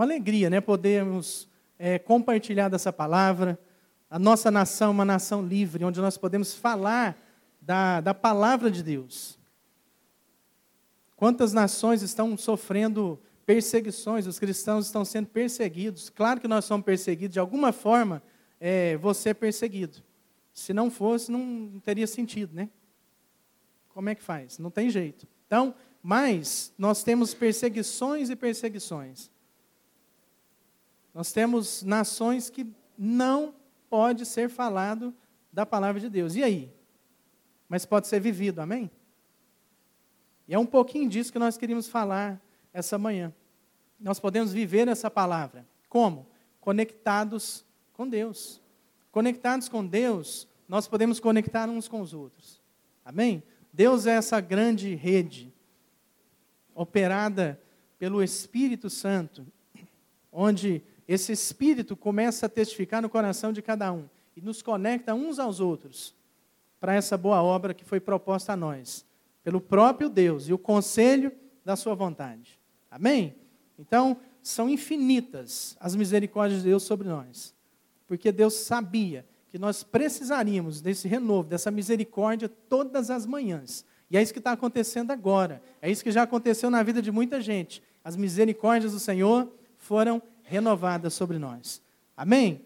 uma alegria, né? Podermos é, compartilhar dessa palavra. A nossa nação é uma nação livre, onde nós podemos falar da, da palavra de Deus. Quantas nações estão sofrendo perseguições, os cristãos estão sendo perseguidos. Claro que nós somos perseguidos, de alguma forma, é, você é perseguido. Se não fosse, não teria sentido, né? Como é que faz? Não tem jeito. Então, mas nós temos perseguições e perseguições. Nós temos nações que não pode ser falado da palavra de Deus. E aí? Mas pode ser vivido, amém? E é um pouquinho disso que nós queríamos falar essa manhã. Nós podemos viver essa palavra. Como? Conectados com Deus. Conectados com Deus, nós podemos conectar uns com os outros. Amém? Deus é essa grande rede operada pelo Espírito Santo, onde esse Espírito começa a testificar no coração de cada um e nos conecta uns aos outros para essa boa obra que foi proposta a nós, pelo próprio Deus e o conselho da Sua vontade. Amém? Então, são infinitas as misericórdias de Deus sobre nós, porque Deus sabia que nós precisaríamos desse renovo, dessa misericórdia todas as manhãs. E é isso que está acontecendo agora. É isso que já aconteceu na vida de muita gente. As misericórdias do Senhor foram renovadas sobre nós. Amém?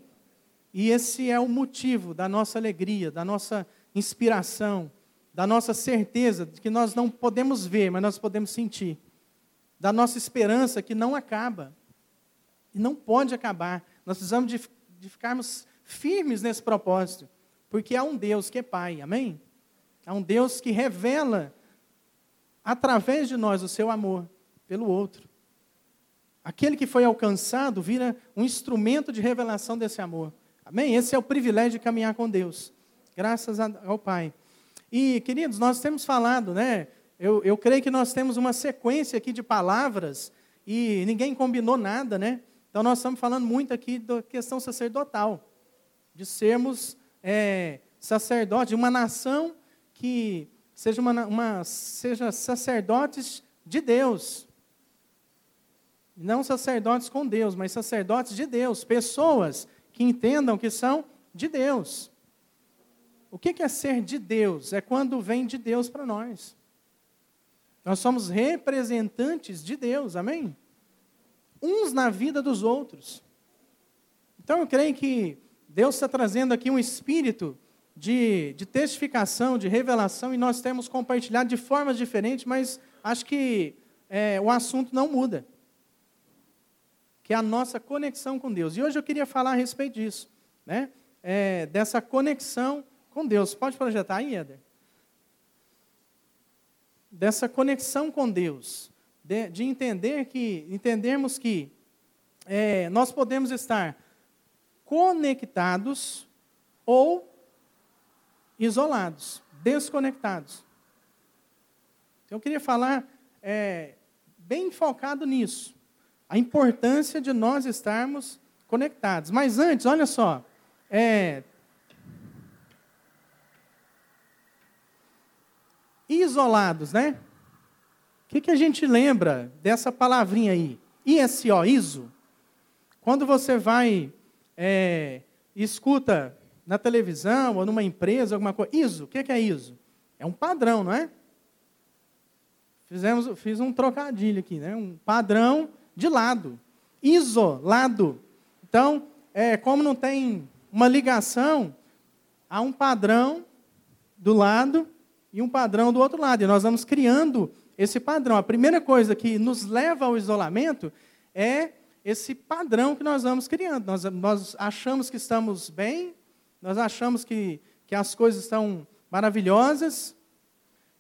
E esse é o motivo da nossa alegria, da nossa inspiração, da nossa certeza de que nós não podemos ver, mas nós podemos sentir. Da nossa esperança que não acaba. E não pode acabar. Nós precisamos de, de ficarmos firmes nesse propósito, porque há um Deus que é Pai, amém? Há um Deus que revela através de nós o seu amor pelo outro. Aquele que foi alcançado vira um instrumento de revelação desse amor. Amém? Esse é o privilégio de caminhar com Deus. Graças ao Pai. E, queridos, nós temos falado, né? Eu, eu creio que nós temos uma sequência aqui de palavras e ninguém combinou nada, né? Então, nós estamos falando muito aqui da questão sacerdotal de sermos é, sacerdotes, de uma nação que seja, uma, uma, seja sacerdotes de Deus. Não sacerdotes com Deus, mas sacerdotes de Deus. Pessoas que entendam que são de Deus. O que é ser de Deus? É quando vem de Deus para nós. Nós somos representantes de Deus, amém? Uns na vida dos outros. Então eu creio que Deus está trazendo aqui um espírito de, de testificação, de revelação, e nós temos compartilhado de formas diferentes, mas acho que é, o assunto não muda. Que é a nossa conexão com Deus. E hoje eu queria falar a respeito disso, né? É, dessa conexão com Deus. Pode projetar aí, Éder? Dessa conexão com Deus. De, de entender que, entendermos que é, nós podemos estar conectados ou isolados, desconectados. Então, eu queria falar é, bem focado nisso, a importância de nós estarmos conectados. Mas antes, olha só, é, isolados, né? O que, que a gente lembra dessa palavrinha aí? ISO, ISO. Quando você vai é, escuta na televisão ou numa empresa alguma coisa. ISO, o que é ISO? É um padrão, não é? Fizemos, fiz um trocadilho aqui, né? Um padrão de lado. Isolado. Então, é, como não tem uma ligação, há um padrão do lado e um padrão do outro lado. E nós vamos criando esse padrão. A primeira coisa que nos leva ao isolamento é esse padrão que nós vamos criando. Nós, nós achamos que estamos bem, nós achamos que, que as coisas estão maravilhosas,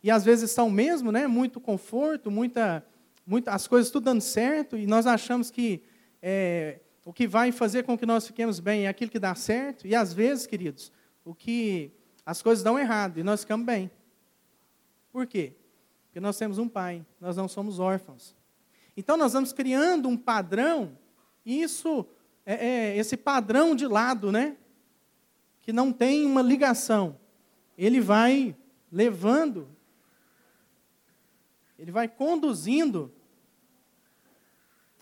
e às vezes estão mesmo, né? Muito conforto, muita, muita, as coisas tudo dando certo, e nós achamos que é, o que vai fazer com que nós fiquemos bem é aquilo que dá certo, e às vezes, queridos, o que as coisas dão errado e nós ficamos bem. Por quê? Porque nós temos um pai, nós não somos órfãos. Então nós vamos criando um padrão, e isso, é, é, esse padrão de lado, né? Que não tem uma ligação. Ele vai levando, ele vai conduzindo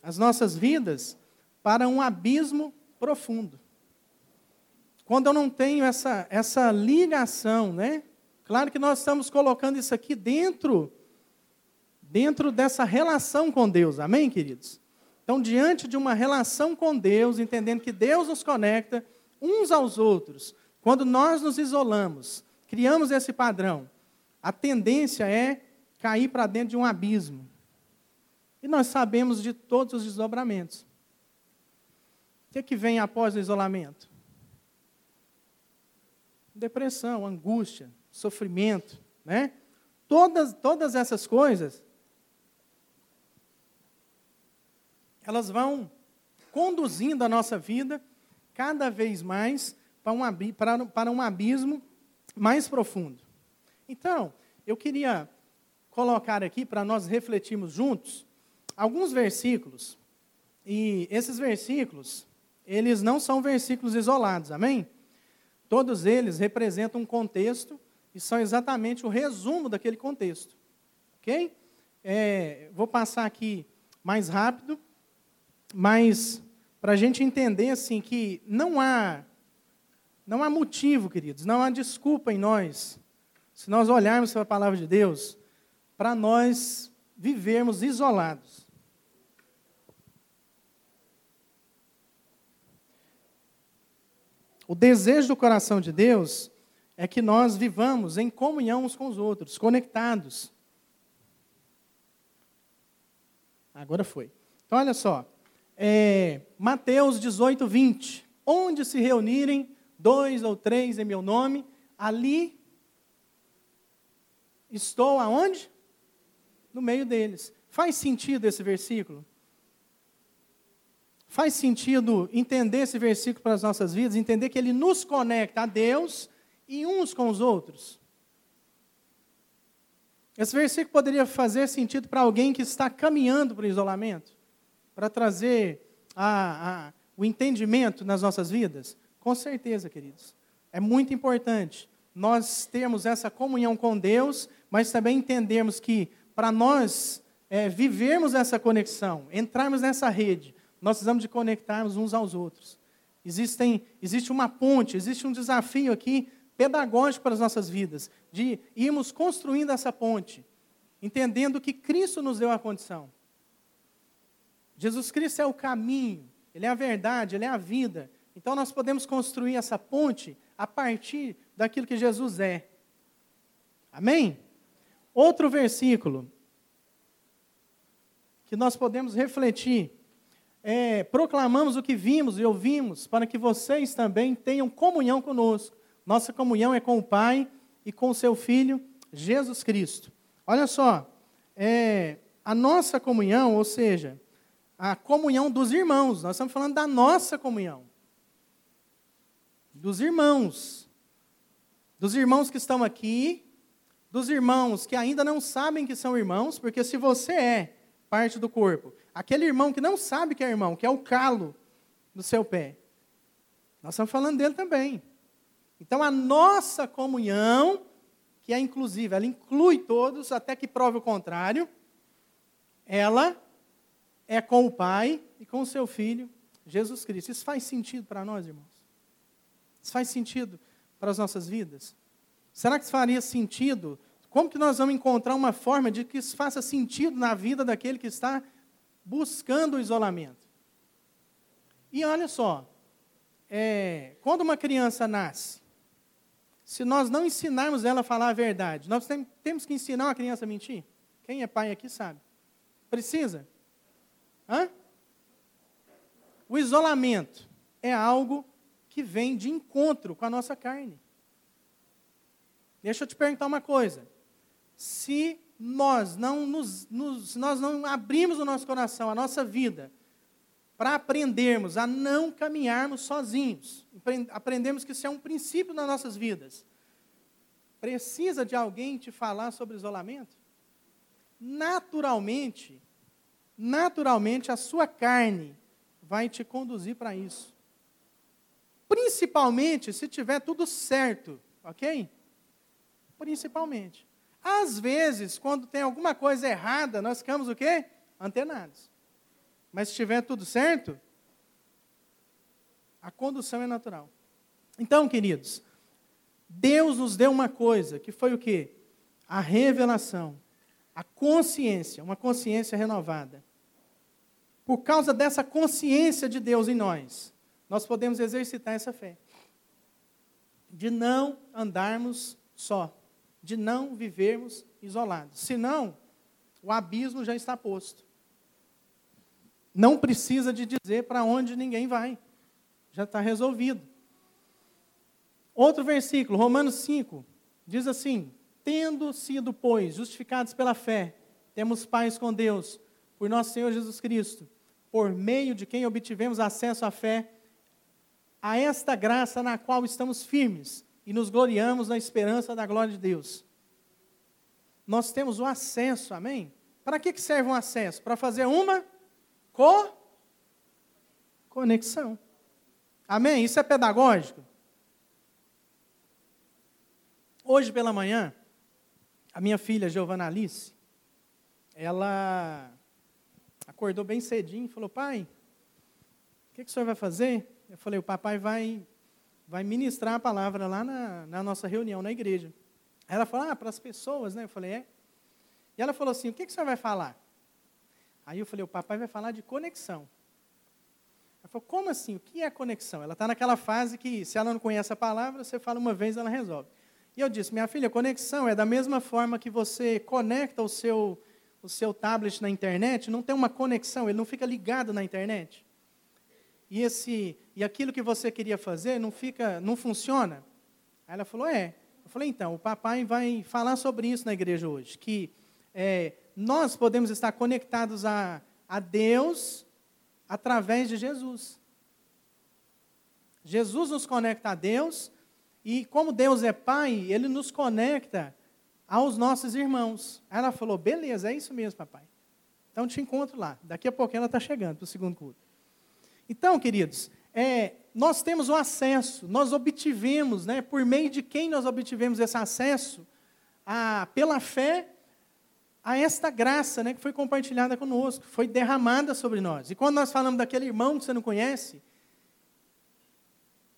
as nossas vidas para um abismo profundo. Quando eu não tenho essa, essa ligação, né? Claro que nós estamos colocando isso aqui dentro dentro dessa relação com Deus. Amém, queridos? Então, diante de uma relação com Deus, entendendo que Deus nos conecta uns aos outros, quando nós nos isolamos, criamos esse padrão, a tendência é cair para dentro de um abismo. E nós sabemos de todos os desdobramentos. O que, é que vem após o isolamento? Depressão, angústia, sofrimento, né? Todas, todas essas coisas, elas vão conduzindo a nossa vida cada vez mais para um, para, para um abismo mais profundo. Então, eu queria colocar aqui para nós refletirmos juntos alguns versículos. E esses versículos, eles não são versículos isolados, amém? Todos eles representam um contexto e são exatamente o resumo daquele contexto. Ok? É, vou passar aqui mais rápido, mas para a gente entender assim que não há não há motivo, queridos, não há desculpa em nós, se nós olharmos para a palavra de Deus, para nós vivermos isolados. O desejo do coração de Deus é que nós vivamos em comunhão uns com os outros, conectados. Agora foi. Então, olha só. É, Mateus 18, 20. Onde se reunirem dois ou três em meu nome, ali estou aonde? No meio deles. Faz sentido esse versículo? Faz sentido entender esse versículo para as nossas vidas, entender que ele nos conecta a Deus e uns com os outros. Esse versículo poderia fazer sentido para alguém que está caminhando para o isolamento, para trazer a, a, o entendimento nas nossas vidas? Com certeza, queridos. É muito importante nós termos essa comunhão com Deus, mas também entendermos que para nós é, vivermos essa conexão, entrarmos nessa rede, nós precisamos de conectarmos uns aos outros. Existem, existe uma ponte, existe um desafio aqui pedagógico para as nossas vidas, de irmos construindo essa ponte, entendendo que Cristo nos deu a condição. Jesus Cristo é o caminho, Ele é a verdade, Ele é a vida. Então nós podemos construir essa ponte a partir daquilo que Jesus é. Amém? Outro versículo que nós podemos refletir é, proclamamos o que vimos e ouvimos, para que vocês também tenham comunhão conosco. Nossa comunhão é com o Pai e com o seu Filho, Jesus Cristo. Olha só, é, a nossa comunhão, ou seja, a comunhão dos irmãos, nós estamos falando da nossa comunhão dos irmãos. Dos irmãos que estão aqui, dos irmãos que ainda não sabem que são irmãos, porque se você é parte do corpo, aquele irmão que não sabe que é irmão, que é o calo do seu pé, nós estamos falando dele também. Então a nossa comunhão, que é inclusiva, ela inclui todos, até que prove o contrário, ela é com o Pai e com o seu Filho, Jesus Cristo. Isso faz sentido para nós, irmãos? Isso faz sentido para as nossas vidas? Será que isso faria sentido? Como que nós vamos encontrar uma forma de que isso faça sentido na vida daquele que está buscando o isolamento? E olha só, é, quando uma criança nasce, se nós não ensinarmos ela a falar a verdade, nós tem, temos que ensinar uma criança a mentir? Quem é pai aqui sabe. Precisa? Hã? O isolamento é algo que vem de encontro com a nossa carne. Deixa eu te perguntar uma coisa. Se nós não, nos, nos, nós não abrimos o nosso coração, a nossa vida, para aprendermos a não caminharmos sozinhos, aprendemos que isso é um princípio nas nossas vidas, precisa de alguém te falar sobre isolamento? Naturalmente, naturalmente a sua carne vai te conduzir para isso. Principalmente se tiver tudo certo, ok? Principalmente. Às vezes, quando tem alguma coisa errada, nós ficamos o quê? Antenados. Mas se estiver tudo certo, a condução é natural. Então, queridos, Deus nos deu uma coisa, que foi o quê? A revelação, a consciência, uma consciência renovada. Por causa dessa consciência de Deus em nós, nós podemos exercitar essa fé. De não andarmos só, de não vivermos isolados. Senão, o abismo já está posto. Não precisa de dizer para onde ninguém vai. Já está resolvido. Outro versículo, Romanos 5, diz assim: Tendo sido, pois, justificados pela fé, temos paz com Deus, por nosso Senhor Jesus Cristo, por meio de quem obtivemos acesso à fé, a esta graça na qual estamos firmes e nos gloriamos na esperança da glória de Deus. Nós temos o acesso, amém? Para que serve um acesso? Para fazer uma co conexão. Amém? Isso é pedagógico? Hoje pela manhã, a minha filha, Giovana Alice, ela acordou bem cedinho e falou: Pai, o que, que o senhor vai fazer? Eu falei: O papai vai, vai ministrar a palavra lá na, na nossa reunião na igreja. Ela falou: Ah, para as pessoas, né? Eu falei: É. E ela falou assim: O que, que senhor vai falar? Aí eu falei: O papai vai falar de conexão. Ela falou: Como assim? O que é conexão? Ela está naquela fase que, se ela não conhece a palavra, você fala uma vez, ela resolve. E eu disse, minha filha, conexão é da mesma forma que você conecta o seu, o seu tablet na internet, não tem uma conexão, ele não fica ligado na internet. E, esse, e aquilo que você queria fazer não, fica, não funciona? Aí ela falou, é. Eu falei, então, o papai vai falar sobre isso na igreja hoje, que é, nós podemos estar conectados a, a Deus através de Jesus. Jesus nos conecta a Deus e como Deus é Pai, Ele nos conecta aos nossos irmãos. Aí ela falou: beleza, é isso mesmo, papai. Então te encontro lá. Daqui a pouco ela está chegando para o segundo culto. Então, queridos, é, nós temos o acesso, nós obtivemos, né, por meio de quem nós obtivemos esse acesso, a, pela fé, a esta graça né, que foi compartilhada conosco, foi derramada sobre nós. E quando nós falamos daquele irmão que você não conhece,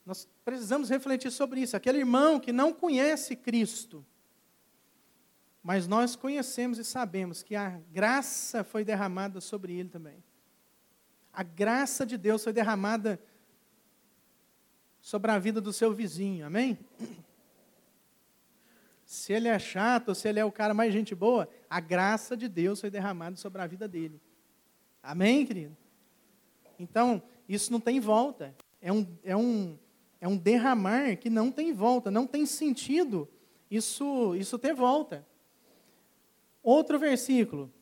nós precisamos refletir sobre isso. Aquele irmão que não conhece Cristo, mas nós conhecemos e sabemos que a graça foi derramada sobre ele também. A graça de Deus foi derramada sobre a vida do seu vizinho, amém? Se ele é chato, se ele é o cara mais gente boa, a graça de Deus foi derramada sobre a vida dele. Amém, querido? Então, isso não tem volta. É um, é um, é um derramar que não tem volta, não tem sentido isso, isso ter volta. Outro versículo.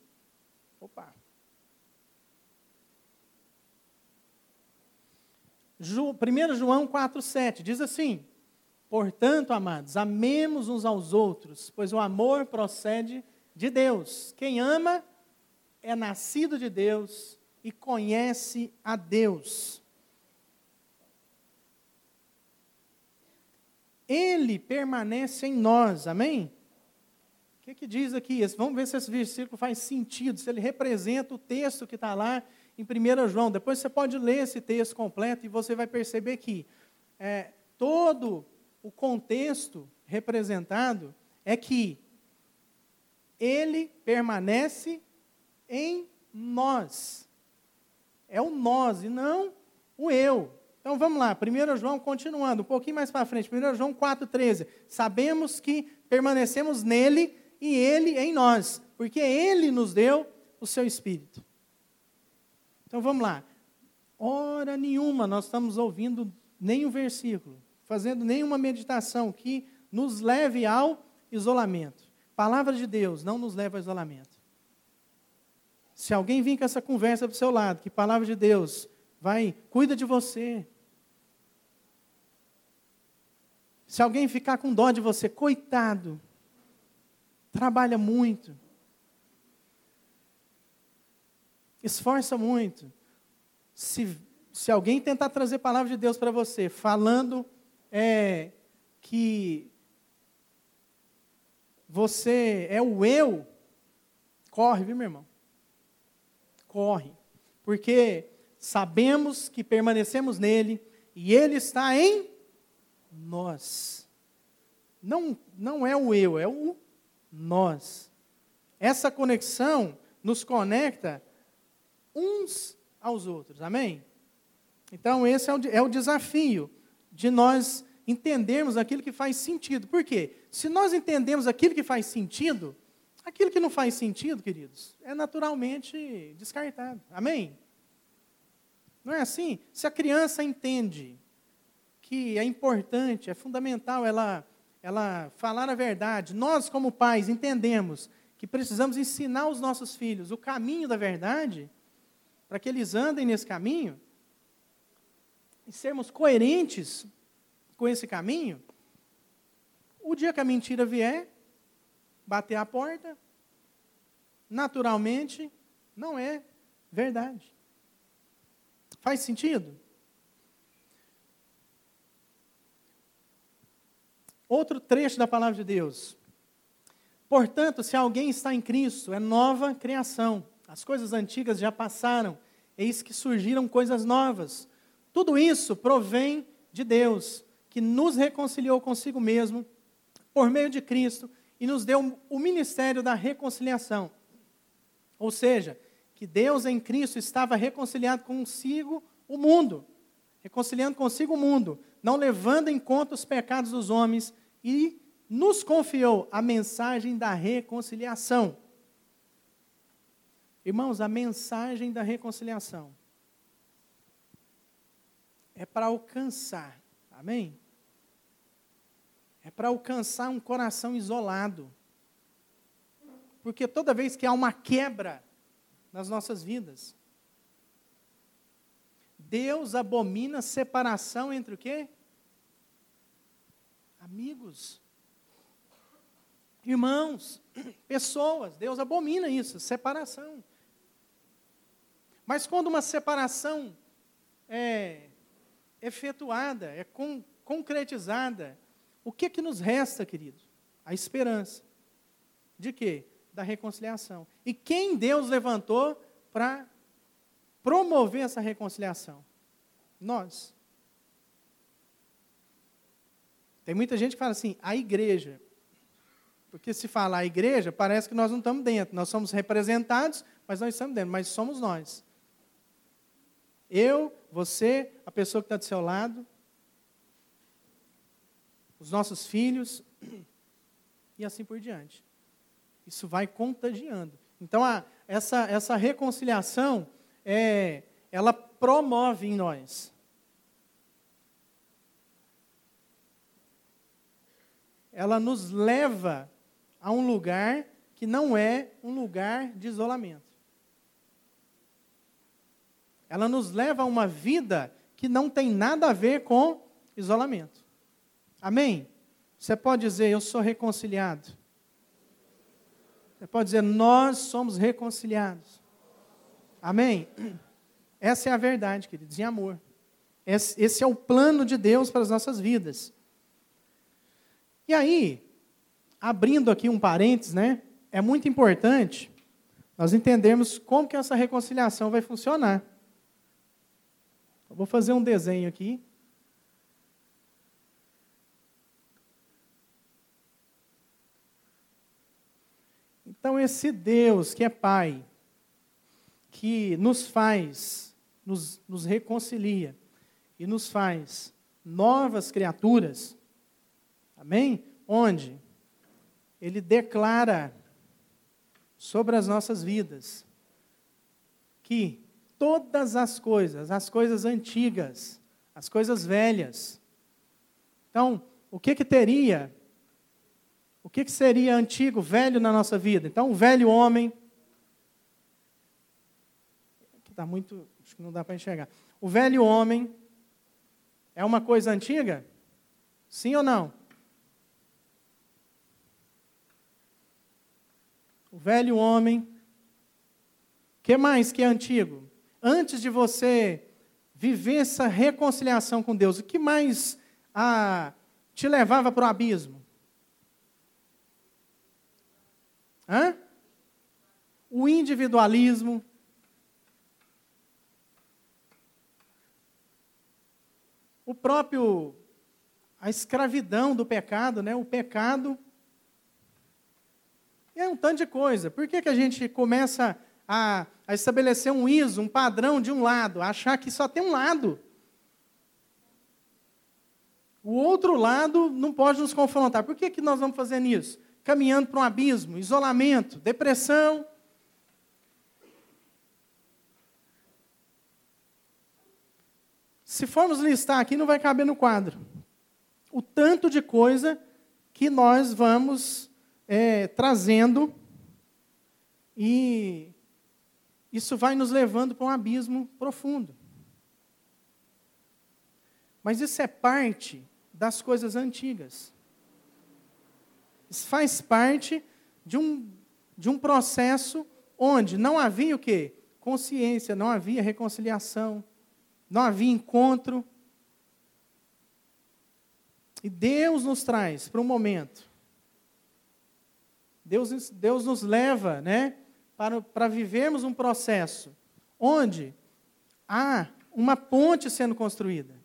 Opa. 1 João 4,7 diz assim: Portanto, amados, amemos uns aos outros, pois o amor procede de Deus. Quem ama é nascido de Deus e conhece a Deus. Ele permanece em nós, amém? O que, que diz aqui? Vamos ver se esse versículo faz sentido, se ele representa o texto que está lá em 1 João. Depois você pode ler esse texto completo e você vai perceber que é, todo o contexto representado é que ele permanece em nós. É o nós e não o eu. Então vamos lá, 1 João, continuando, um pouquinho mais para frente, 1 João 4,13. Sabemos que permanecemos nele e ele em nós, porque ele nos deu o seu Espírito. Então vamos lá. Hora nenhuma nós estamos ouvindo nenhum versículo, fazendo nenhuma meditação que nos leve ao isolamento. Palavra de Deus não nos leva ao isolamento. Se alguém vir com essa conversa para o seu lado, que palavra de Deus vai, cuida de você, Se alguém ficar com dó de você, coitado, trabalha muito, esforça muito. Se, se alguém tentar trazer a palavra de Deus para você, falando é, que você é o eu, corre, viu, meu irmão? Corre. porque sabemos que permanecemos nele e ele está em nós. Não, não é o eu, é o nós. Essa conexão nos conecta uns aos outros. Amém? Então, esse é o, é o desafio de nós entendermos aquilo que faz sentido. Por quê? Se nós entendemos aquilo que faz sentido, aquilo que não faz sentido, queridos, é naturalmente descartado. Amém? Não é assim? Se a criança entende que é importante, é fundamental ela, ela falar a verdade, nós, como pais, entendemos que precisamos ensinar os nossos filhos o caminho da verdade, para que eles andem nesse caminho, e sermos coerentes com esse caminho, o dia que a mentira vier, bater a porta, naturalmente não é verdade. Faz sentido? Outro trecho da palavra de Deus. Portanto, se alguém está em Cristo, é nova criação. As coisas antigas já passaram, eis que surgiram coisas novas. Tudo isso provém de Deus, que nos reconciliou consigo mesmo por meio de Cristo e nos deu o ministério da reconciliação. Ou seja, que Deus em Cristo estava reconciliado consigo o mundo, reconciliando consigo o mundo, não levando em conta os pecados dos homens e nos confiou a mensagem da reconciliação. Irmãos, a mensagem da reconciliação é para alcançar, amém? É para alcançar um coração isolado. Porque toda vez que há uma quebra nas nossas vidas, Deus abomina separação entre o quê? Amigos. Irmãos, pessoas, Deus abomina isso, separação. Mas quando uma separação é efetuada, é con concretizada, o que que nos resta, querido? A esperança. De quê? Da reconciliação. E quem Deus levantou para promover essa reconciliação? Nós. Tem muita gente que fala assim, a igreja. Porque se falar a igreja, parece que nós não estamos dentro. Nós somos representados, mas nós estamos dentro. Mas somos nós. Eu, você, a pessoa que está do seu lado, os nossos filhos, e assim por diante. Isso vai contagiando. Então, a, essa, essa reconciliação, é, ela promove em nós. Ela nos leva a um lugar que não é um lugar de isolamento ela nos leva a uma vida que não tem nada a ver com isolamento. Amém? Você pode dizer, eu sou reconciliado. Você pode dizer, nós somos reconciliados. Amém? Essa é a verdade, queridos, em amor. Esse é o plano de Deus para as nossas vidas. E aí, abrindo aqui um parênteses, né? É muito importante nós entendermos como que essa reconciliação vai funcionar. Eu vou fazer um desenho aqui. Então, esse Deus que é Pai, que nos faz, nos, nos reconcilia e nos faz novas criaturas, amém? Onde Ele declara sobre as nossas vidas que todas as coisas, as coisas antigas, as coisas velhas. Então, o que que teria? O que, que seria antigo, velho na nossa vida? Então, o velho homem. Aqui está muito. Acho que não dá para enxergar. O velho homem é uma coisa antiga? Sim ou não? O velho homem. O que mais que é antigo? antes de você viver essa reconciliação com Deus, o que mais ah, te levava para o abismo? Hã? O individualismo. O próprio. A escravidão do pecado, né? O pecado. É um tanto de coisa. Por que, que a gente começa a estabelecer um ISO, um padrão de um lado, a achar que só tem um lado? O outro lado não pode nos confrontar. Por que, que nós vamos fazer isso? Caminhando para um abismo, isolamento, depressão. Se formos listar aqui, não vai caber no quadro. O tanto de coisa que nós vamos é, trazendo e isso vai nos levando para um abismo profundo. Mas isso é parte das coisas antigas. Isso faz parte de um, de um processo onde não havia o quê? Consciência, não havia reconciliação, não havia encontro. E Deus nos traz para um momento. Deus, Deus nos leva né, para, para vivermos um processo onde há uma ponte sendo construída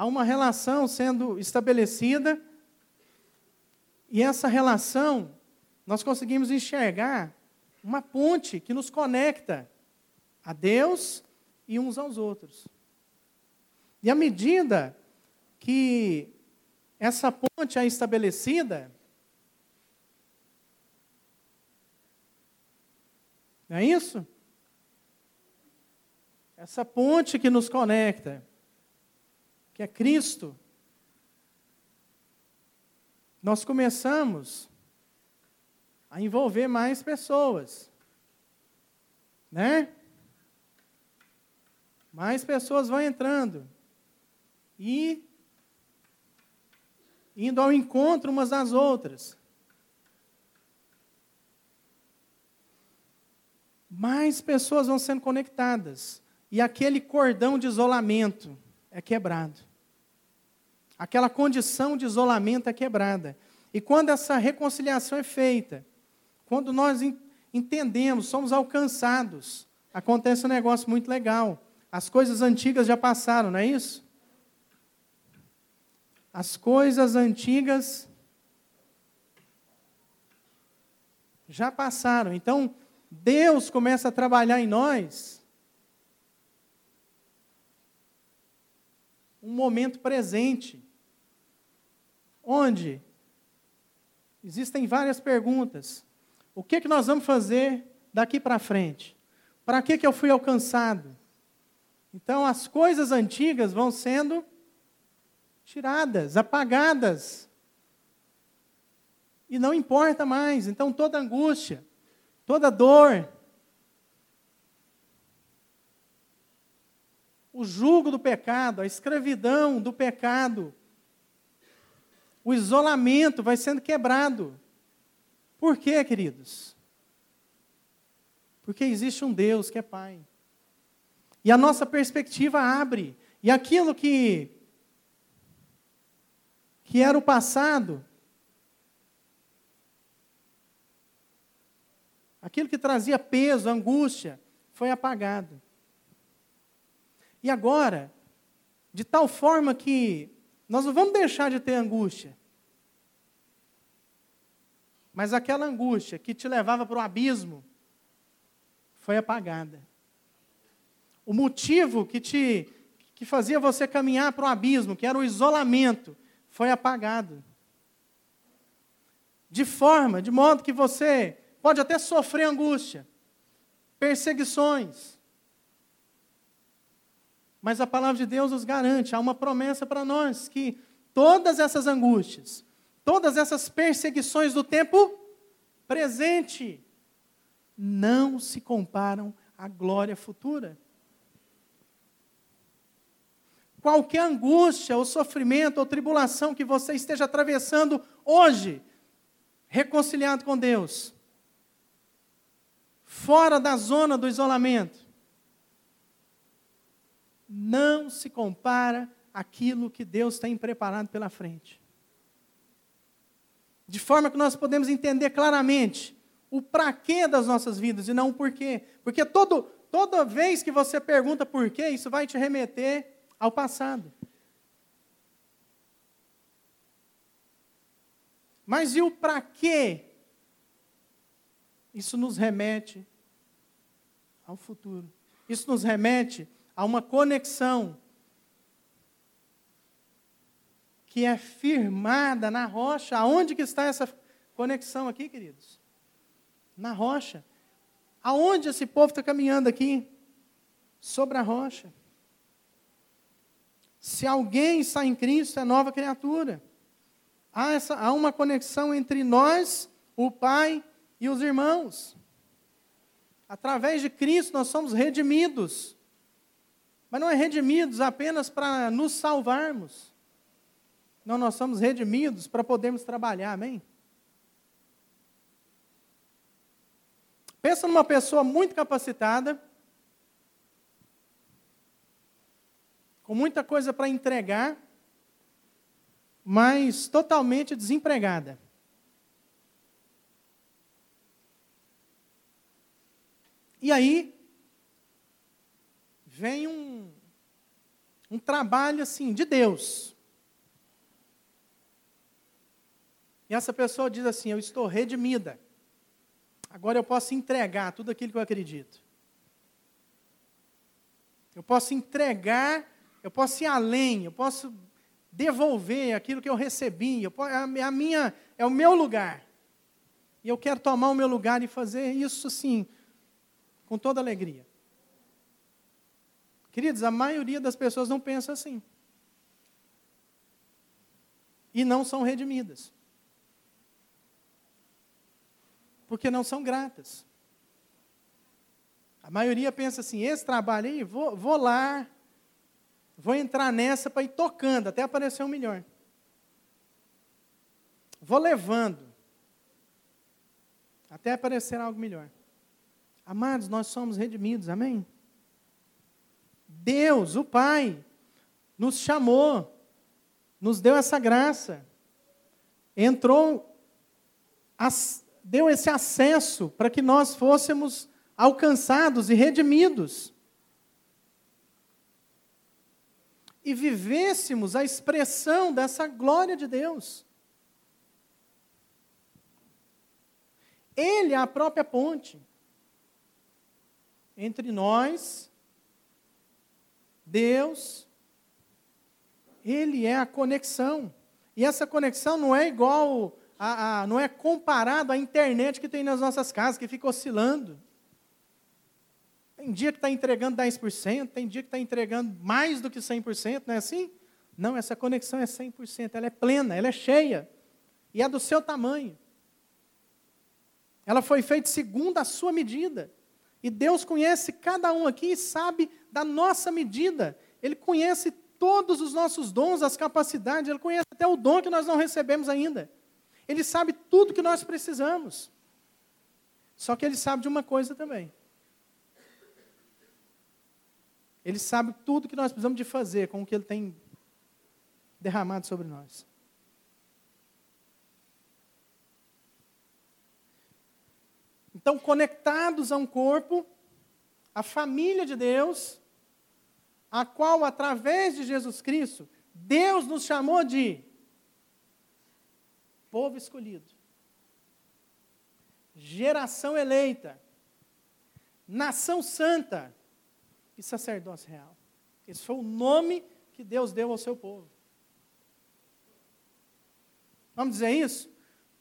há uma relação sendo estabelecida, e essa relação, nós conseguimos enxergar uma ponte que nos conecta a Deus e uns aos outros. E à medida que essa ponte é estabelecida, não é isso? Essa ponte que nos conecta, que é Cristo, nós começamos a envolver mais pessoas. Né? Mais pessoas vão entrando. E indo ao encontro umas das outras. Mais pessoas vão sendo conectadas. E aquele cordão de isolamento é quebrado. Aquela condição de isolamento é quebrada. E quando essa reconciliação é feita, quando nós entendemos, somos alcançados, acontece um negócio muito legal. As coisas antigas já passaram, não é isso? As coisas antigas já passaram. Então, Deus começa a trabalhar em nós um momento presente onde existem várias perguntas. O que, que nós vamos fazer daqui para frente? Para que, que eu fui alcançado? Então, as coisas antigas vão sendo tiradas, apagadas. E não importa mais. Então, toda angústia, toda dor, o jugo do pecado, a escravidão do pecado, o isolamento vai sendo quebrado. Por quê, queridos? Porque existe um Deus que é Pai. E a nossa perspectiva abre. E aquilo que, que era o passado, aquilo que trazia peso, angústia, foi apagado. E agora, de tal forma que nós não vamos deixar de ter angústia. Mas aquela angústia que te levava para o abismo foi apagada. O motivo que te que fazia você caminhar para o abismo, que era o isolamento, foi apagado. De forma, de modo que você pode até sofrer angústia, perseguições, mas a palavra de Deus nos garante, há uma promessa para nós que todas essas angústias, todas essas perseguições do tempo presente não se comparam à glória futura. Qualquer angústia, ou sofrimento, ou tribulação que você esteja atravessando hoje, reconciliado com Deus, fora da zona do isolamento, não se compara àquilo que Deus tem preparado pela frente. De forma que nós podemos entender claramente o para quê das nossas vidas e não o porquê. Porque todo, toda vez que você pergunta por quê, isso vai te remeter ao passado. Mas e o para quê? Isso nos remete ao futuro. Isso nos remete a uma conexão que é firmada na rocha. Aonde que está essa conexão aqui, queridos? Na rocha. Aonde esse povo está caminhando aqui? Sobre a rocha. Se alguém está em Cristo, é nova criatura. Há, essa, há uma conexão entre nós, o Pai e os irmãos. Através de Cristo nós somos redimidos. Mas não é redimidos apenas para nos salvarmos. Não, nós somos redimidos para podermos trabalhar, amém? Pensa numa pessoa muito capacitada, com muita coisa para entregar, mas totalmente desempregada. E aí vem um, um trabalho assim de Deus. E essa pessoa diz assim: Eu estou redimida. Agora eu posso entregar tudo aquilo que eu acredito. Eu posso entregar, eu posso ir além, eu posso devolver aquilo que eu recebi. Eu, é a minha, é o meu lugar. E eu quero tomar o meu lugar e fazer isso sim, com toda alegria. Queridos, a maioria das pessoas não pensa assim. E não são redimidas. Porque não são gratas. A maioria pensa assim: esse trabalho aí, vou, vou lá, Vou entrar nessa para ir tocando até aparecer um melhor. Vou levando até aparecer algo melhor. Amados, nós somos redimidos, amém? Deus, o Pai, nos chamou, nos deu essa graça, entrou, deu esse acesso para que nós fôssemos alcançados e redimidos. e vivêssemos a expressão dessa glória de Deus. Ele é a própria ponte entre nós, Deus, Ele é a conexão. E essa conexão não é igual, a, a, não é comparado à internet que tem nas nossas casas, que fica oscilando. Tem dia que está entregando 10%, tem dia que está entregando mais do que 100%, não é assim? Não, essa conexão é 100%, ela é plena, ela é cheia. E é do seu tamanho. Ela foi feita segundo a sua medida. E Deus conhece cada um aqui e sabe da nossa medida. Ele conhece todos os nossos dons, as capacidades, Ele conhece até o dom que nós não recebemos ainda. Ele sabe tudo que nós precisamos. Só que Ele sabe de uma coisa também. Ele sabe tudo que nós precisamos de fazer com o que Ele tem derramado sobre nós. Então, conectados a um corpo, a família de Deus, a qual, através de Jesus Cristo, Deus nos chamou de povo escolhido, geração eleita, nação santa, e sacerdócio real. Esse foi o nome que Deus deu ao seu povo. Vamos dizer isso?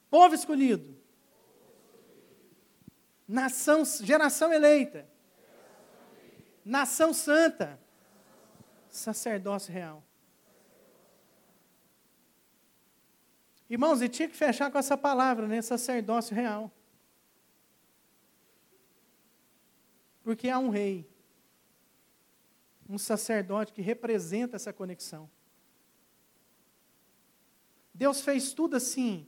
Povo escolhido. Nação, geração eleita. Nação santa. Sacerdócio real. Irmãos, e tinha que fechar com essa palavra, né? Sacerdócio real. Porque há um rei um sacerdote que representa essa conexão. Deus fez tudo assim,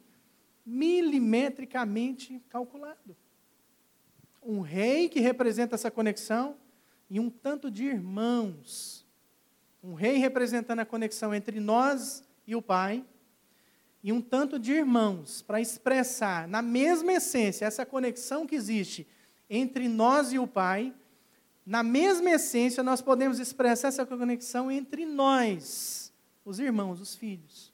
milimetricamente calculado. Um rei que representa essa conexão e um tanto de irmãos. Um rei representando a conexão entre nós e o Pai, e um tanto de irmãos para expressar na mesma essência essa conexão que existe entre nós e o Pai na mesma essência, nós podemos expressar essa conexão entre nós, os irmãos, os filhos.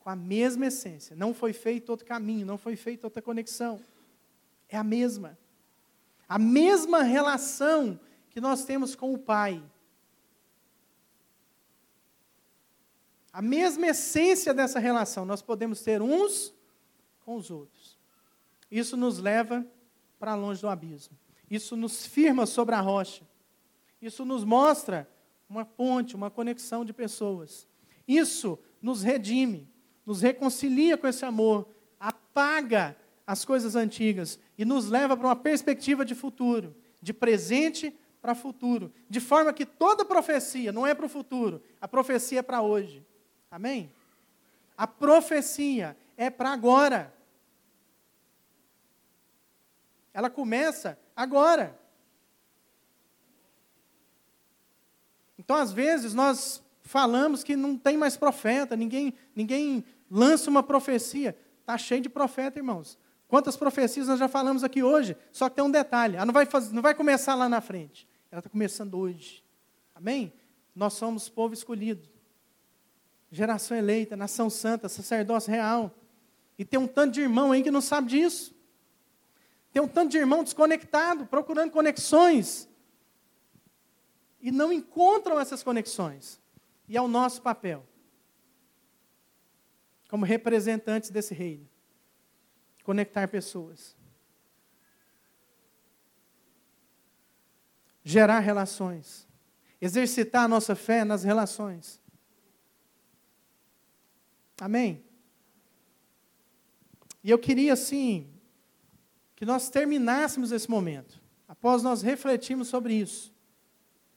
Com a mesma essência. Não foi feito outro caminho, não foi feita outra conexão. É a mesma. A mesma relação que nós temos com o Pai. A mesma essência dessa relação nós podemos ter uns com os outros. Isso nos leva para longe do abismo. Isso nos firma sobre a rocha. Isso nos mostra uma ponte, uma conexão de pessoas. Isso nos redime, nos reconcilia com esse amor, apaga as coisas antigas e nos leva para uma perspectiva de futuro, de presente para futuro, de forma que toda profecia não é para o futuro, a profecia é para hoje. Amém? A profecia é para agora. Ela começa agora. Então, às vezes, nós falamos que não tem mais profeta, ninguém, ninguém lança uma profecia. Está cheio de profeta, irmãos. Quantas profecias nós já falamos aqui hoje? Só que tem um detalhe: ela não vai, fazer, não vai começar lá na frente, ela está começando hoje. Amém? Nós somos povo escolhido, geração eleita, nação santa, sacerdócio real. E tem um tanto de irmão aí que não sabe disso. Tem um tanto de irmão desconectado, procurando conexões. E não encontram essas conexões. E é o nosso papel, como representantes desse reino, conectar pessoas. Gerar relações. Exercitar a nossa fé nas relações. Amém? E eu queria, assim, que nós terminássemos esse momento, após nós refletirmos sobre isso,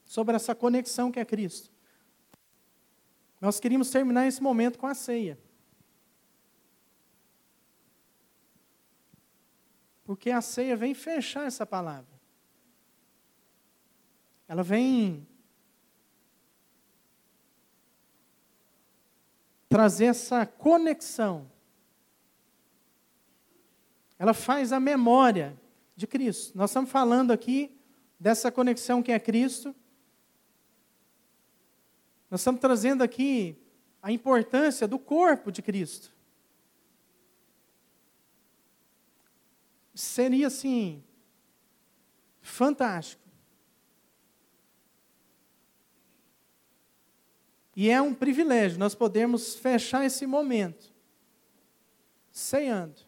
sobre essa conexão que é Cristo. Nós queríamos terminar esse momento com a ceia. Porque a ceia vem fechar essa palavra. Ela vem trazer essa conexão ela faz a memória de Cristo. Nós estamos falando aqui dessa conexão que é Cristo. Nós estamos trazendo aqui a importância do corpo de Cristo. Seria assim fantástico. E é um privilégio nós podemos fechar esse momento ceando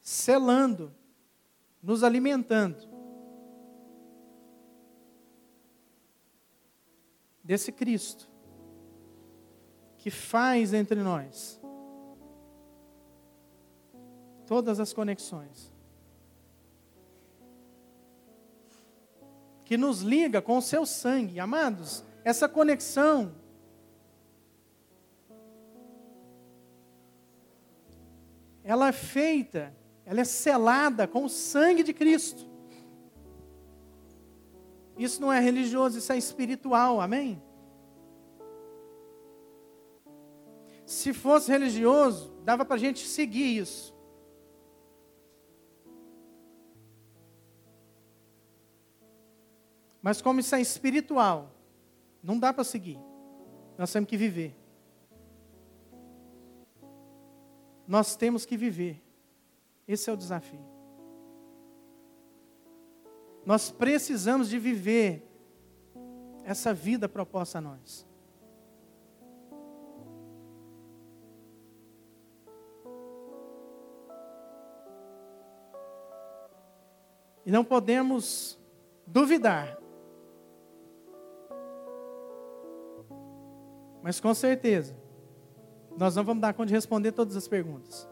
selando, nos alimentando desse Cristo que faz entre nós todas as conexões. Que nos liga com o seu sangue. Amados, essa conexão ela é feita ela é selada com o sangue de Cristo. Isso não é religioso, isso é espiritual, amém? Se fosse religioso, dava para a gente seguir isso. Mas como isso é espiritual, não dá para seguir. Nós temos que viver. Nós temos que viver. Esse é o desafio. Nós precisamos de viver essa vida proposta a nós. E não podemos duvidar. Mas com certeza, nós não vamos dar conta de responder todas as perguntas.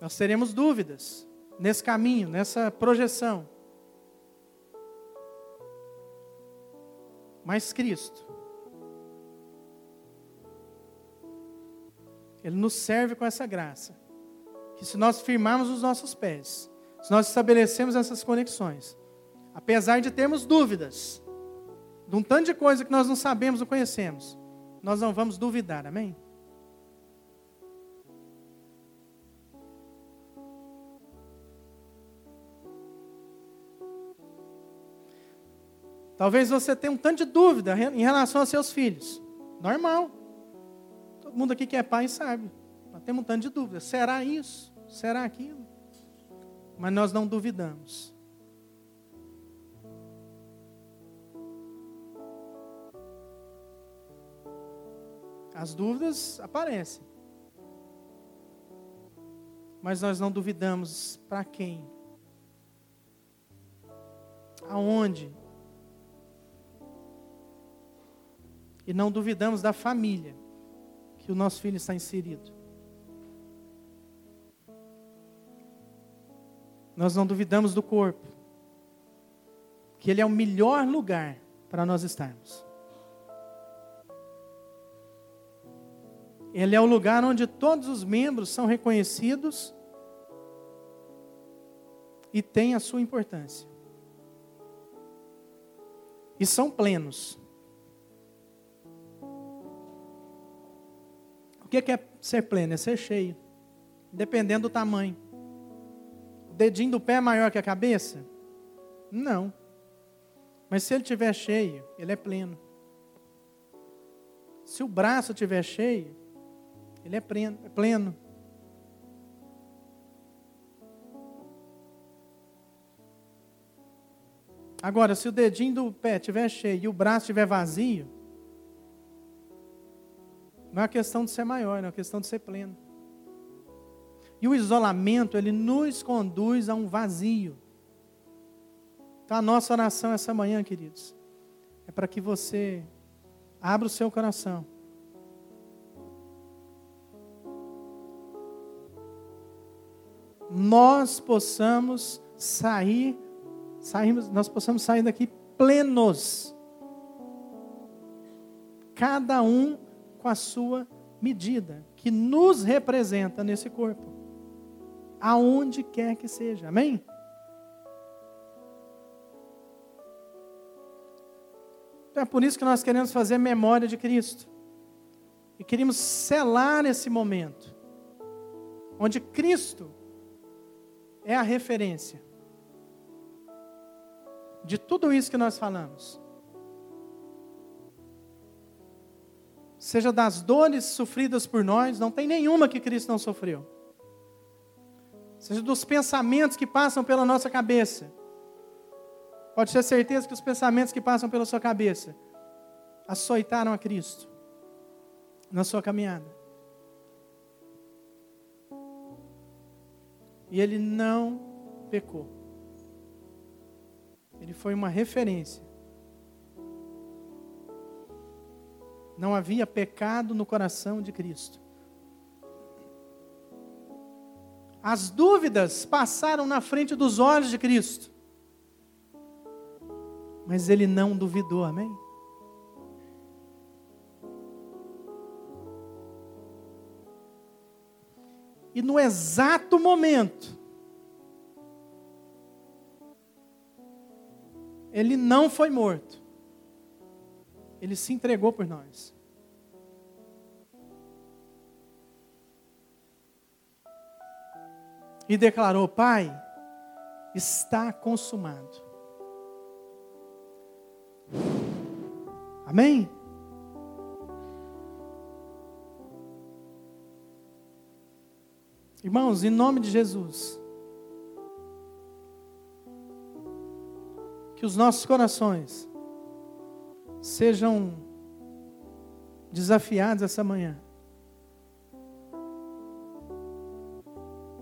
Nós teremos dúvidas nesse caminho, nessa projeção. Mas Cristo, Ele nos serve com essa graça. Que se nós firmarmos os nossos pés, se nós estabelecemos essas conexões, apesar de termos dúvidas, de um tanto de coisa que nós não sabemos ou conhecemos, nós não vamos duvidar, amém? Talvez você tenha um tanto de dúvida em relação aos seus filhos. Normal. Todo mundo aqui que é pai sabe. Nós temos um tanto de dúvida. Será isso? Será aquilo? Mas nós não duvidamos. As dúvidas aparecem. Mas nós não duvidamos para quem? Aonde? E não duvidamos da família que o nosso filho está inserido. Nós não duvidamos do corpo, que ele é o melhor lugar para nós estarmos. Ele é o lugar onde todos os membros são reconhecidos e têm a sua importância. E são plenos. O que é ser pleno? É ser cheio, dependendo do tamanho. O dedinho do pé é maior que a cabeça? Não. Mas se ele estiver cheio, ele é pleno. Se o braço estiver cheio, ele é pleno. É pleno. Agora, se o dedinho do pé estiver cheio e o braço estiver vazio, não é questão de ser maior, é uma questão de ser pleno. E o isolamento, ele nos conduz a um vazio. Então, a nossa oração essa manhã, queridos, é para que você abra o seu coração nós possamos sair, sairmos, nós possamos sair daqui plenos. Cada um com a sua medida, que nos representa nesse corpo. Aonde quer que seja. Amém? Então é por isso que nós queremos fazer memória de Cristo. E queremos selar esse momento. Onde Cristo é a referência de tudo isso que nós falamos. Seja das dores sofridas por nós, não tem nenhuma que Cristo não sofreu. Seja dos pensamentos que passam pela nossa cabeça. Pode ter certeza que os pensamentos que passam pela sua cabeça açoitaram a Cristo na sua caminhada. E ele não pecou. Ele foi uma referência. Não havia pecado no coração de Cristo. As dúvidas passaram na frente dos olhos de Cristo. Mas ele não duvidou, amém? E no exato momento, ele não foi morto. Ele se entregou por nós. E declarou: Pai, está consumado. Amém? Irmãos, em nome de Jesus, que os nossos corações sejam desafiados essa manhã,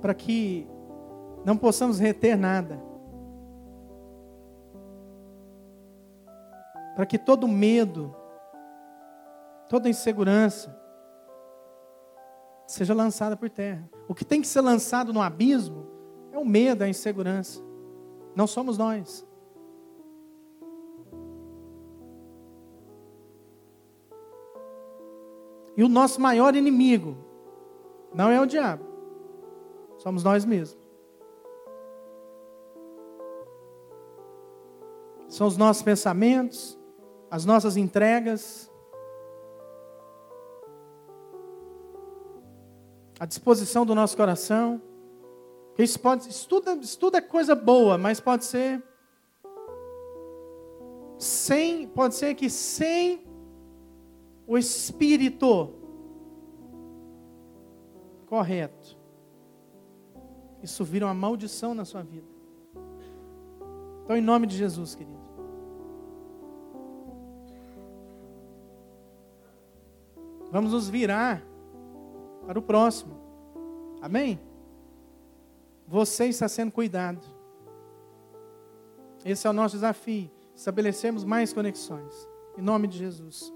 para que não possamos reter nada, para que todo medo, toda insegurança, seja lançada por terra. O que tem que ser lançado no abismo é o medo, a insegurança. Não somos nós. E o nosso maior inimigo não é o diabo, somos nós mesmos. São os nossos pensamentos, as nossas entregas, a disposição do nosso coração. Isso pode, estuda é coisa boa, mas pode ser sem, pode ser que sem o espírito correto, isso vira uma maldição na sua vida. Então, em nome de Jesus, querido. Vamos nos virar para o próximo. Amém? Você está sendo cuidado. Esse é o nosso desafio. Estabelecemos mais conexões. Em nome de Jesus.